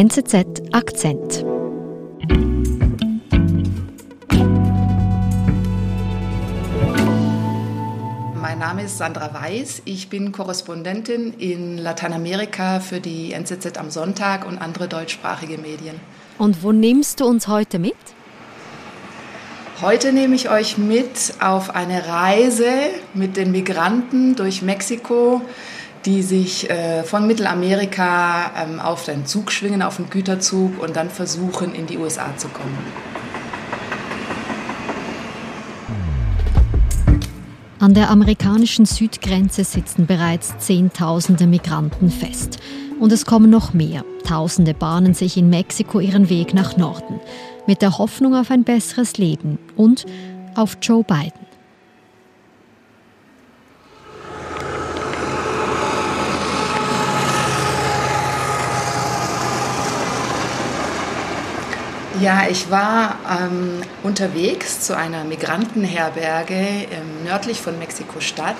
NZZ Akzent. Mein Name ist Sandra Weiß. Ich bin Korrespondentin in Lateinamerika für die NZZ am Sonntag und andere deutschsprachige Medien. Und wo nimmst du uns heute mit? Heute nehme ich euch mit auf eine Reise mit den Migranten durch Mexiko die sich äh, von Mittelamerika ähm, auf den Zug schwingen, auf den Güterzug und dann versuchen, in die USA zu kommen. An der amerikanischen Südgrenze sitzen bereits Zehntausende Migranten fest. Und es kommen noch mehr. Tausende bahnen sich in Mexiko ihren Weg nach Norden. Mit der Hoffnung auf ein besseres Leben und auf Joe Biden. Ja, ich war ähm, unterwegs zu einer Migrantenherberge ähm, nördlich von Mexiko-Stadt.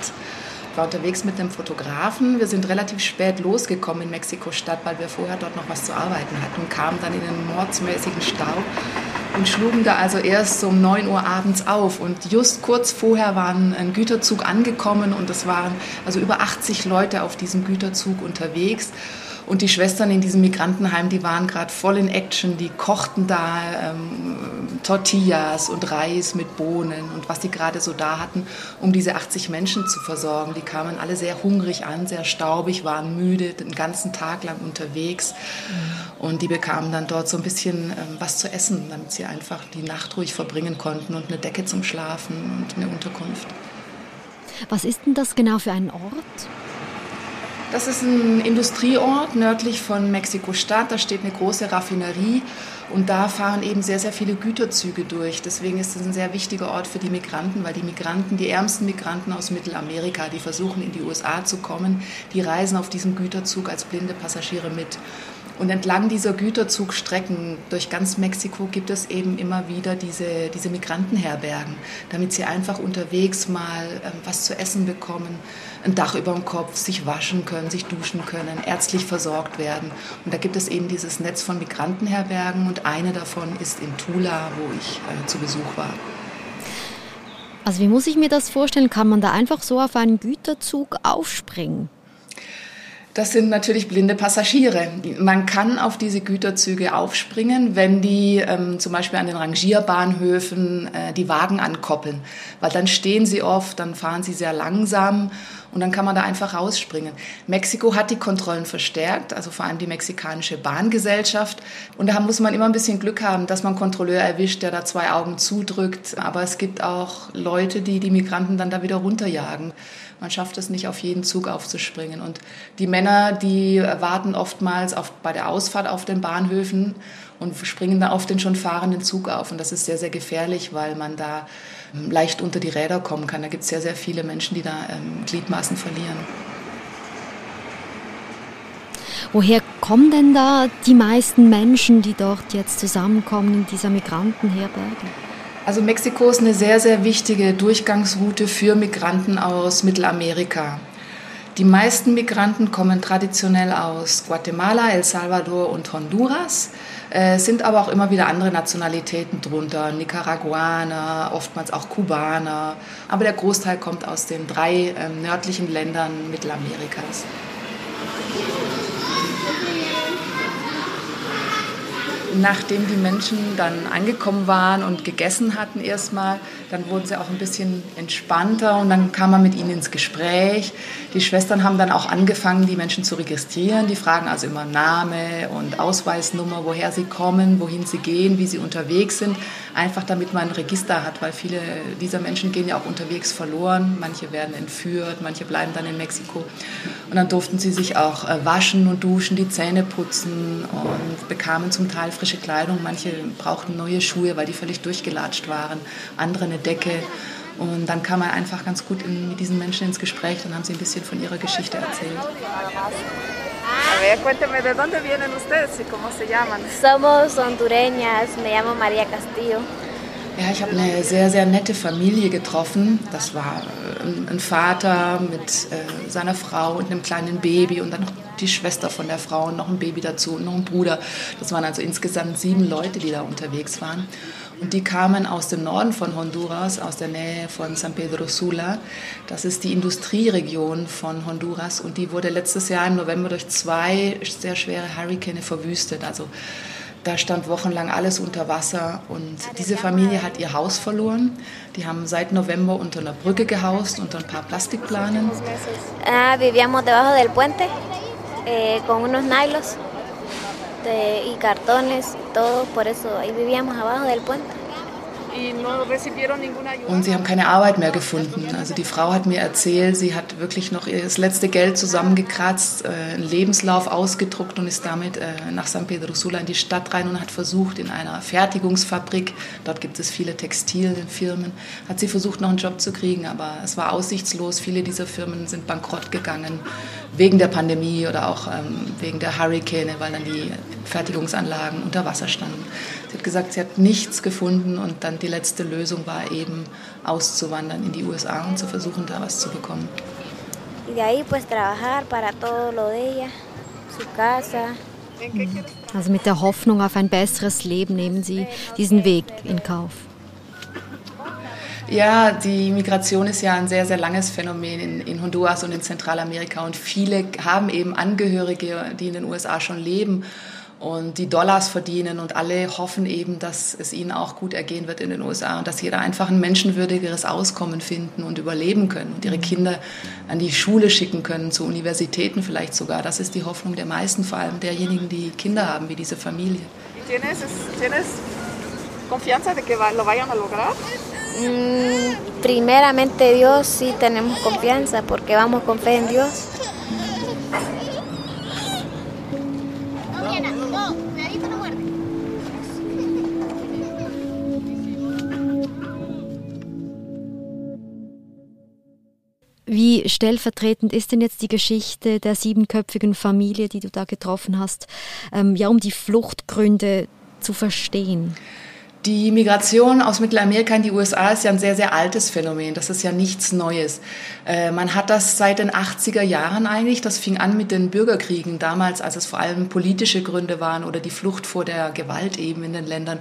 War unterwegs mit einem Fotografen. Wir sind relativ spät losgekommen in Mexiko-Stadt, weil wir vorher dort noch was zu arbeiten hatten. Kamen dann in einen mordsmäßigen Stau und schlugen da also erst um 9 Uhr abends auf. Und just kurz vorher war ein Güterzug angekommen und es waren also über 80 Leute auf diesem Güterzug unterwegs. Und die Schwestern in diesem Migrantenheim, die waren gerade voll in Action, die kochten da ähm, Tortillas und Reis mit Bohnen und was die gerade so da hatten, um diese 80 Menschen zu versorgen. Die kamen alle sehr hungrig an, sehr staubig, waren müde, den ganzen Tag lang unterwegs. Und die bekamen dann dort so ein bisschen ähm, was zu essen, damit sie einfach die Nacht ruhig verbringen konnten und eine Decke zum Schlafen und eine Unterkunft. Was ist denn das genau für ein Ort? Das ist ein Industrieort nördlich von Mexiko-Stadt. Da steht eine große Raffinerie und da fahren eben sehr, sehr viele Güterzüge durch. Deswegen ist es ein sehr wichtiger Ort für die Migranten, weil die Migranten, die ärmsten Migranten aus Mittelamerika, die versuchen in die USA zu kommen, die reisen auf diesem Güterzug als blinde Passagiere mit. Und entlang dieser Güterzugstrecken durch ganz Mexiko gibt es eben immer wieder diese, diese Migrantenherbergen, damit sie einfach unterwegs mal äh, was zu essen bekommen, ein Dach über dem Kopf, sich waschen können, sich duschen können, ärztlich versorgt werden. Und da gibt es eben dieses Netz von Migrantenherbergen und eine davon ist in Tula, wo ich äh, zu Besuch war. Also wie muss ich mir das vorstellen? Kann man da einfach so auf einen Güterzug aufspringen? Das sind natürlich blinde Passagiere. Man kann auf diese Güterzüge aufspringen, wenn die ähm, zum Beispiel an den Rangierbahnhöfen äh, die Wagen ankoppeln, weil dann stehen sie oft, dann fahren sie sehr langsam und dann kann man da einfach rausspringen. Mexiko hat die Kontrollen verstärkt, also vor allem die mexikanische Bahngesellschaft. Und da muss man immer ein bisschen Glück haben, dass man Kontrolleur erwischt, der da zwei Augen zudrückt. Aber es gibt auch Leute, die die Migranten dann da wieder runterjagen. Man schafft es nicht, auf jeden Zug aufzuspringen. Und die Männer, die warten oftmals auf, bei der Ausfahrt auf den Bahnhöfen und springen dann auf den schon fahrenden Zug auf. Und das ist sehr, sehr gefährlich, weil man da ähm, leicht unter die Räder kommen kann. Da gibt es sehr, sehr viele Menschen, die da ähm, Gliedmaßen verlieren. Woher kommen denn da die meisten Menschen, die dort jetzt zusammenkommen in dieser Migrantenherberge? Also Mexiko ist eine sehr, sehr wichtige Durchgangsroute für Migranten aus Mittelamerika. Die meisten Migranten kommen traditionell aus Guatemala, El Salvador und Honduras. Es sind aber auch immer wieder andere Nationalitäten drunter, Nicaraguaner, oftmals auch Kubaner. Aber der Großteil kommt aus den drei ähm, nördlichen Ländern Mittelamerikas. Nachdem die Menschen dann angekommen waren und gegessen hatten erstmal, dann wurden sie auch ein bisschen entspannter und dann kam man mit ihnen ins Gespräch. Die Schwestern haben dann auch angefangen, die Menschen zu registrieren. Die fragen also immer Name und Ausweisnummer, woher sie kommen, wohin sie gehen, wie sie unterwegs sind. Einfach damit man ein Register hat, weil viele dieser Menschen gehen ja auch unterwegs verloren. Manche werden entführt, manche bleiben dann in Mexiko. Und dann durften sie sich auch äh, waschen und duschen, die Zähne putzen und bekamen zum Teil frische Kleidung. Manche brauchten neue Schuhe, weil die völlig durchgelatscht waren. Andere eine Decke. Und dann kam man einfach ganz gut in, mit diesen Menschen ins Gespräch. Dann haben sie ein bisschen von ihrer Geschichte erzählt. A ver, cuénteme, ¿de dónde vienen ustedes y cómo se llaman? Somos hondureñas, me llamo María Castillo. Ja, ich habe eine sehr, sehr nette Familie getroffen. Das war äh, ein Vater mit äh, seiner Frau und einem kleinen Baby und dann noch die Schwester von der Frau und noch ein Baby dazu und noch ein Bruder. Das waren also insgesamt sieben Leute, die da unterwegs waren. Die kamen aus dem Norden von Honduras, aus der Nähe von San Pedro Sula. Das ist die Industrieregion von Honduras und die wurde letztes Jahr im November durch zwei sehr schwere Hurrikane verwüstet. Also da stand wochenlang alles unter Wasser und diese Familie hat ihr Haus verloren. Die haben seit November unter einer Brücke gehaust, unter ein paar Plastikplanen. Ah, vivíamos debajo del puente eh, con unos nylos de, y cartones y todo, por eso ahí vivíamos abajo del puente. Und sie haben keine Arbeit mehr gefunden. Also die Frau hat mir erzählt, sie hat wirklich noch das letzte Geld zusammengekratzt, äh, einen Lebenslauf ausgedruckt und ist damit äh, nach San Pedro Sula in die Stadt rein und hat versucht, in einer Fertigungsfabrik, dort gibt es viele Textilfirmen, hat sie versucht, noch einen Job zu kriegen, aber es war aussichtslos. Viele dieser Firmen sind bankrott gegangen wegen der Pandemie oder auch ähm, wegen der Hurrikane, weil dann die Fertigungsanlagen unter Wasser standen. Sie hat gesagt, sie hat nichts gefunden und dann die letzte Lösung war eben auszuwandern in die USA und zu versuchen, da was zu bekommen. Also mit der Hoffnung auf ein besseres Leben nehmen Sie diesen Weg in Kauf. Ja, die Migration ist ja ein sehr, sehr langes Phänomen in, in, Honduras und in Zentralamerika. Und viele haben eben Angehörige, die in den USA schon leben und die Dollars verdienen und alle hoffen eben, dass es ihnen auch gut ergehen wird in den USA und dass sie da einfach ein menschenwürdigeres Auskommen finden und überleben können und ihre Kinder an die Schule schicken können, zu Universitäten vielleicht sogar. Das ist die Hoffnung der meisten, vor allem derjenigen, die Kinder haben, wie diese Familie. ¿Tienes, tienes confianza de que lo vayan a lograr? Mm, primeramente Dios sí tenemos confianza porque vamos con fe en Dios. Wie stellvertretend ist denn jetzt die Geschichte der siebenköpfigen Familie, die du da getroffen hast, ähm, ja, um die Fluchtgründe zu verstehen? Die Migration aus Mittelamerika in die USA ist ja ein sehr, sehr altes Phänomen. Das ist ja nichts Neues. Äh, man hat das seit den 80er Jahren eigentlich. Das fing an mit den Bürgerkriegen damals, als es vor allem politische Gründe waren oder die Flucht vor der Gewalt eben in den Ländern.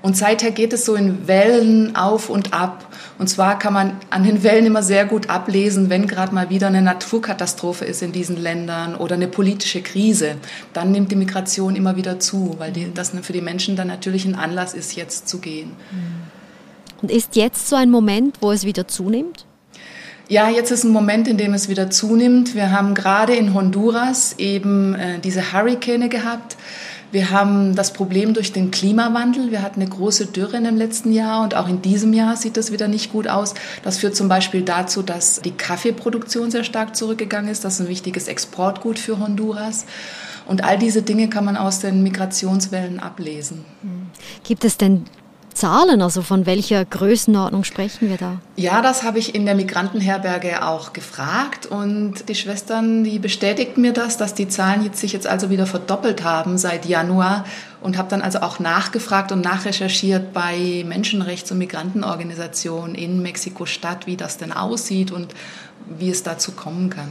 Und seither geht es so in Wellen auf und ab. Und zwar kann man an den Wellen immer sehr gut ablesen, wenn gerade mal wieder eine Naturkatastrophe ist in diesen Ländern oder eine politische Krise. Dann nimmt die Migration immer wieder zu, weil die, das für die Menschen dann natürlich ein Anlass ist, jetzt zu gehen. Und ist jetzt so ein Moment, wo es wieder zunimmt? Ja, jetzt ist ein Moment, in dem es wieder zunimmt. Wir haben gerade in Honduras eben äh, diese Hurrikane gehabt. Wir haben das Problem durch den Klimawandel. Wir hatten eine große Dürre im letzten Jahr und auch in diesem Jahr sieht das wieder nicht gut aus. Das führt zum Beispiel dazu, dass die Kaffeeproduktion sehr stark zurückgegangen ist. Das ist ein wichtiges Exportgut für Honduras. Und all diese Dinge kann man aus den Migrationswellen ablesen. Gibt es denn Zahlen? Also von welcher Größenordnung sprechen wir da? Ja, das habe ich in der Migrantenherberge auch gefragt und die Schwestern, die bestätigten mir das, dass die Zahlen jetzt sich jetzt also wieder verdoppelt haben seit Januar und habe dann also auch nachgefragt und nachrecherchiert bei Menschenrechts- und Migrantenorganisationen in Mexiko-Stadt, wie das denn aussieht und wie es dazu kommen kann.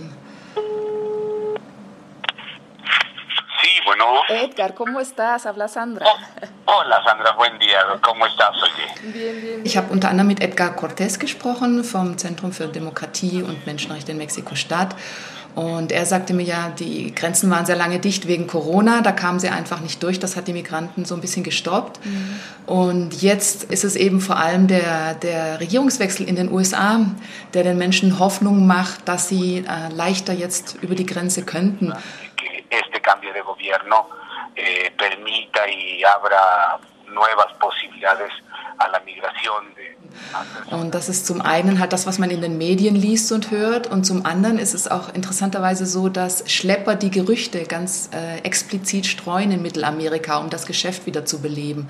Bueno. Edgar, ¿cómo estás? Habla Sandra. Oh, hola Sandra, buen día. ¿Cómo estás oye? Bien, bien. Ich habe unter anderem mit Edgar Cortés gesprochen vom Zentrum für Demokratie und Menschenrechte in Mexiko-Stadt. Und er sagte mir ja, die Grenzen waren sehr lange dicht wegen Corona, da kamen sie einfach nicht durch, das hat die Migranten so ein bisschen gestoppt. Mhm. Und jetzt ist es eben vor allem der, der Regierungswechsel in den USA, der den Menschen Hoffnung macht, dass sie äh, leichter jetzt über die Grenze könnten este cambio de gobierno eh, permita y abra nuevas posibilidades a la migración de und das ist zum einen halt das, was man in den Medien liest und hört, und zum anderen ist es auch interessanterweise so, dass Schlepper die Gerüchte ganz äh, explizit streuen in Mittelamerika, um das Geschäft wieder zu beleben.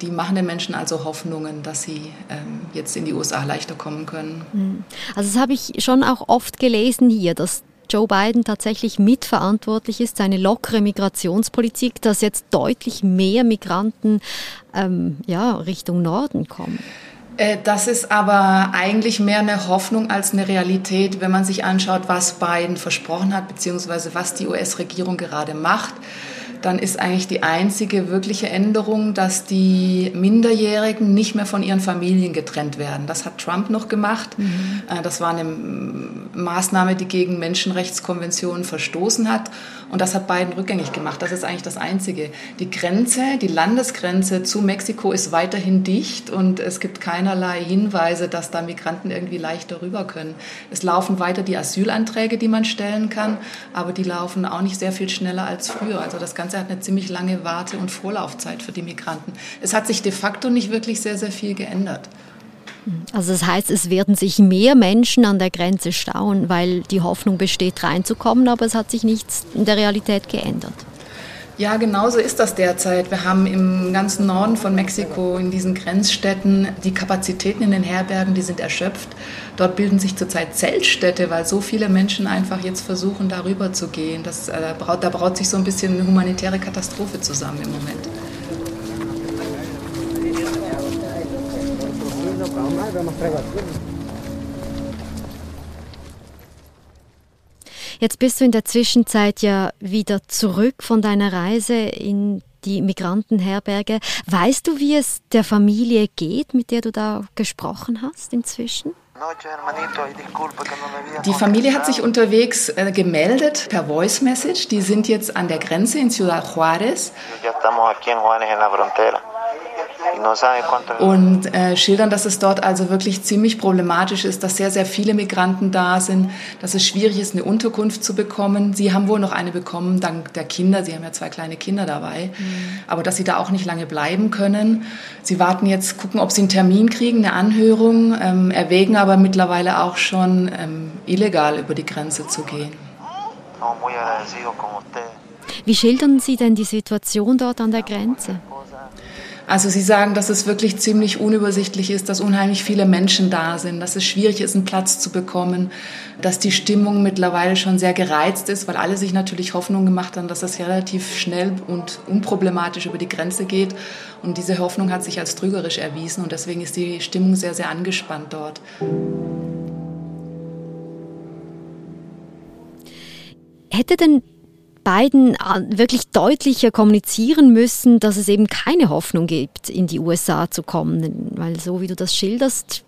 Die machen den Menschen also Hoffnungen, dass sie ähm, jetzt in die USA leichter kommen können. Hm. Also das habe ich schon auch oft gelesen hier, dass Joe Biden tatsächlich mitverantwortlich ist, seine lockere Migrationspolitik, dass jetzt deutlich mehr Migranten ähm, ja, Richtung Norden kommen? Äh, das ist aber eigentlich mehr eine Hoffnung als eine Realität, wenn man sich anschaut, was Biden versprochen hat, beziehungsweise was die US-Regierung gerade macht dann ist eigentlich die einzige wirkliche Änderung, dass die Minderjährigen nicht mehr von ihren Familien getrennt werden. Das hat Trump noch gemacht. Mhm. Äh, das war eine Maßnahme, die gegen Menschenrechtskonventionen verstoßen hat. Und das hat Biden rückgängig gemacht. Das ist eigentlich das Einzige. Die Grenze, die Landesgrenze zu Mexiko ist weiterhin dicht und es gibt keinerlei Hinweise, dass da Migranten irgendwie leichter rüber können. Es laufen weiter die Asylanträge, die man stellen kann, aber die laufen auch nicht sehr viel schneller als früher. Also das Ganze hat eine ziemlich lange Warte- und Vorlaufzeit für die Migranten. Es hat sich de facto nicht wirklich sehr, sehr viel geändert. Also das heißt, es werden sich mehr Menschen an der Grenze stauen, weil die Hoffnung besteht, reinzukommen, aber es hat sich nichts in der Realität geändert. Ja, genau so ist das derzeit. Wir haben im ganzen Norden von Mexiko, in diesen Grenzstädten, die Kapazitäten in den Herbergen, die sind erschöpft. Dort bilden sich zurzeit Zeltstädte, weil so viele Menschen einfach jetzt versuchen, darüber zu gehen. Das, äh, da braut sich so ein bisschen eine humanitäre Katastrophe zusammen im Moment. Jetzt bist du in der Zwischenzeit ja wieder zurück von deiner Reise in die Migrantenherberge. Weißt du, wie es der Familie geht, mit der du da gesprochen hast inzwischen? Die Familie hat sich unterwegs äh, gemeldet per Voice Message. Die sind jetzt an der Grenze in Ciudad Juárez und äh, schildern, dass es dort also wirklich ziemlich problematisch ist, dass sehr, sehr viele Migranten da sind, dass es schwierig ist, eine Unterkunft zu bekommen. Sie haben wohl noch eine bekommen, dank der Kinder. Sie haben ja zwei kleine Kinder dabei. Mhm. Aber dass sie da auch nicht lange bleiben können. Sie warten jetzt, gucken, ob sie einen Termin kriegen, eine Anhörung, ähm, erwägen aber mittlerweile auch schon, ähm, illegal über die Grenze zu gehen. Wie schildern Sie denn die Situation dort an der Grenze? Also Sie sagen, dass es wirklich ziemlich unübersichtlich ist, dass unheimlich viele Menschen da sind, dass es schwierig ist, einen Platz zu bekommen, dass die Stimmung mittlerweile schon sehr gereizt ist, weil alle sich natürlich Hoffnung gemacht haben, dass das relativ schnell und unproblematisch über die Grenze geht. Und diese Hoffnung hat sich als trügerisch erwiesen und deswegen ist die Stimmung sehr, sehr angespannt dort. Hätte denn beiden äh, wirklich deutlicher kommunizieren müssen, dass es eben keine Hoffnung gibt, in die USA zu kommen. Weil so wie du das schilderst,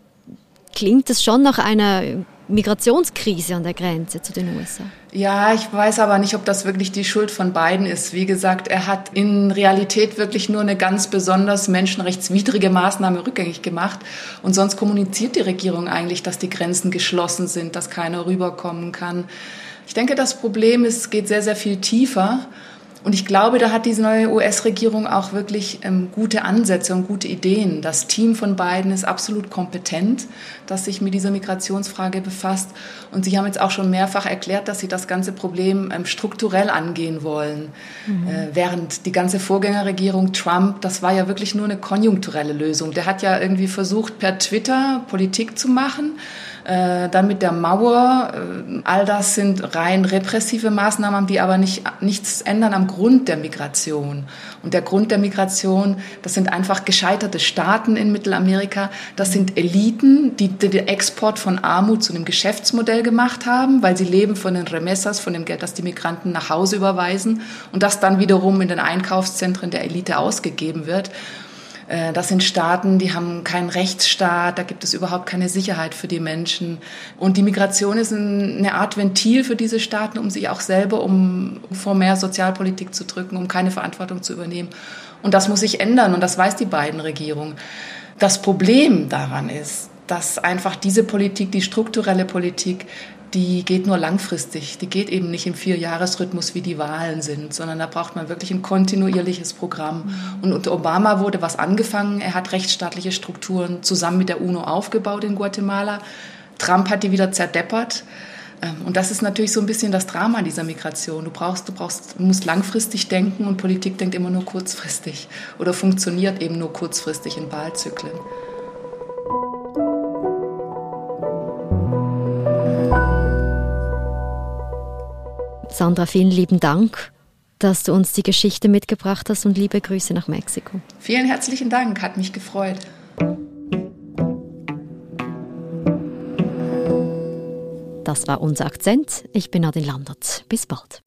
klingt es schon nach einer Migrationskrise an der Grenze zu den USA. Ja, ich weiß aber nicht, ob das wirklich die Schuld von Biden ist. Wie gesagt, er hat in Realität wirklich nur eine ganz besonders menschenrechtswidrige Maßnahme rückgängig gemacht. Und sonst kommuniziert die Regierung eigentlich, dass die Grenzen geschlossen sind, dass keiner rüberkommen kann. Ich denke, das Problem ist, geht sehr, sehr viel tiefer. Und ich glaube, da hat diese neue US-Regierung auch wirklich ähm, gute Ansätze und gute Ideen. Das Team von Biden ist absolut kompetent, das sich mit dieser Migrationsfrage befasst. Und sie haben jetzt auch schon mehrfach erklärt, dass sie das ganze Problem ähm, strukturell angehen wollen. Mhm. Äh, während die ganze Vorgängerregierung Trump, das war ja wirklich nur eine konjunkturelle Lösung. Der hat ja irgendwie versucht, per Twitter Politik zu machen äh, dann mit der Mauer, äh, all das sind rein repressive Maßnahmen, die aber nicht, nichts ändern am Grund der Migration. Und der Grund der Migration, das sind einfach gescheiterte Staaten in Mittelamerika, das sind Eliten, die den Export von Armut zu einem Geschäftsmodell gemacht haben, weil sie leben von den Remessas, von dem Geld, das die Migranten nach Hause überweisen und das dann wiederum in den Einkaufszentren der Elite ausgegeben wird. Äh, das sind Staaten, die haben keinen Rechtsstaat, da gibt es überhaupt keine Sicherheit für die Menschen. Und die Migration ist eine Art Ventil für diese Staaten, um sich auch selber um vor mehr Sozialpolitik zu drücken, um keine Verantwortung zu übernehmen. Und das muss sich ändern und das weiß die beiden Regierungen. Das Problem daran ist, dass einfach diese Politik, die strukturelle Politik, die geht nur langfristig. Die geht eben nicht im Vierjahresrhythmus, wie die Wahlen sind, sondern da braucht man wirklich ein kontinuierliches Programm. Und unter Obama wurde was angefangen. Er hat rechtsstaatliche Strukturen zusammen mit der UNO aufgebaut in Guatemala. Trump hat die wieder zerdeppert. Ähm, und das ist natürlich so ein bisschen das Drama dieser Migration. Du brauchst, du brauchst, du musst langfristig denken und Politik denkt immer nur kurzfristig oder funktioniert eben nur kurzfristig in Wahlzyklen. Alexandra, vielen lieben Dank, dass du uns die Geschichte mitgebracht hast und liebe Grüße nach Mexiko. Vielen herzlichen Dank, hat mich gefreut. Das war unser Akzent. Ich bin Adin Landert. Bis bald.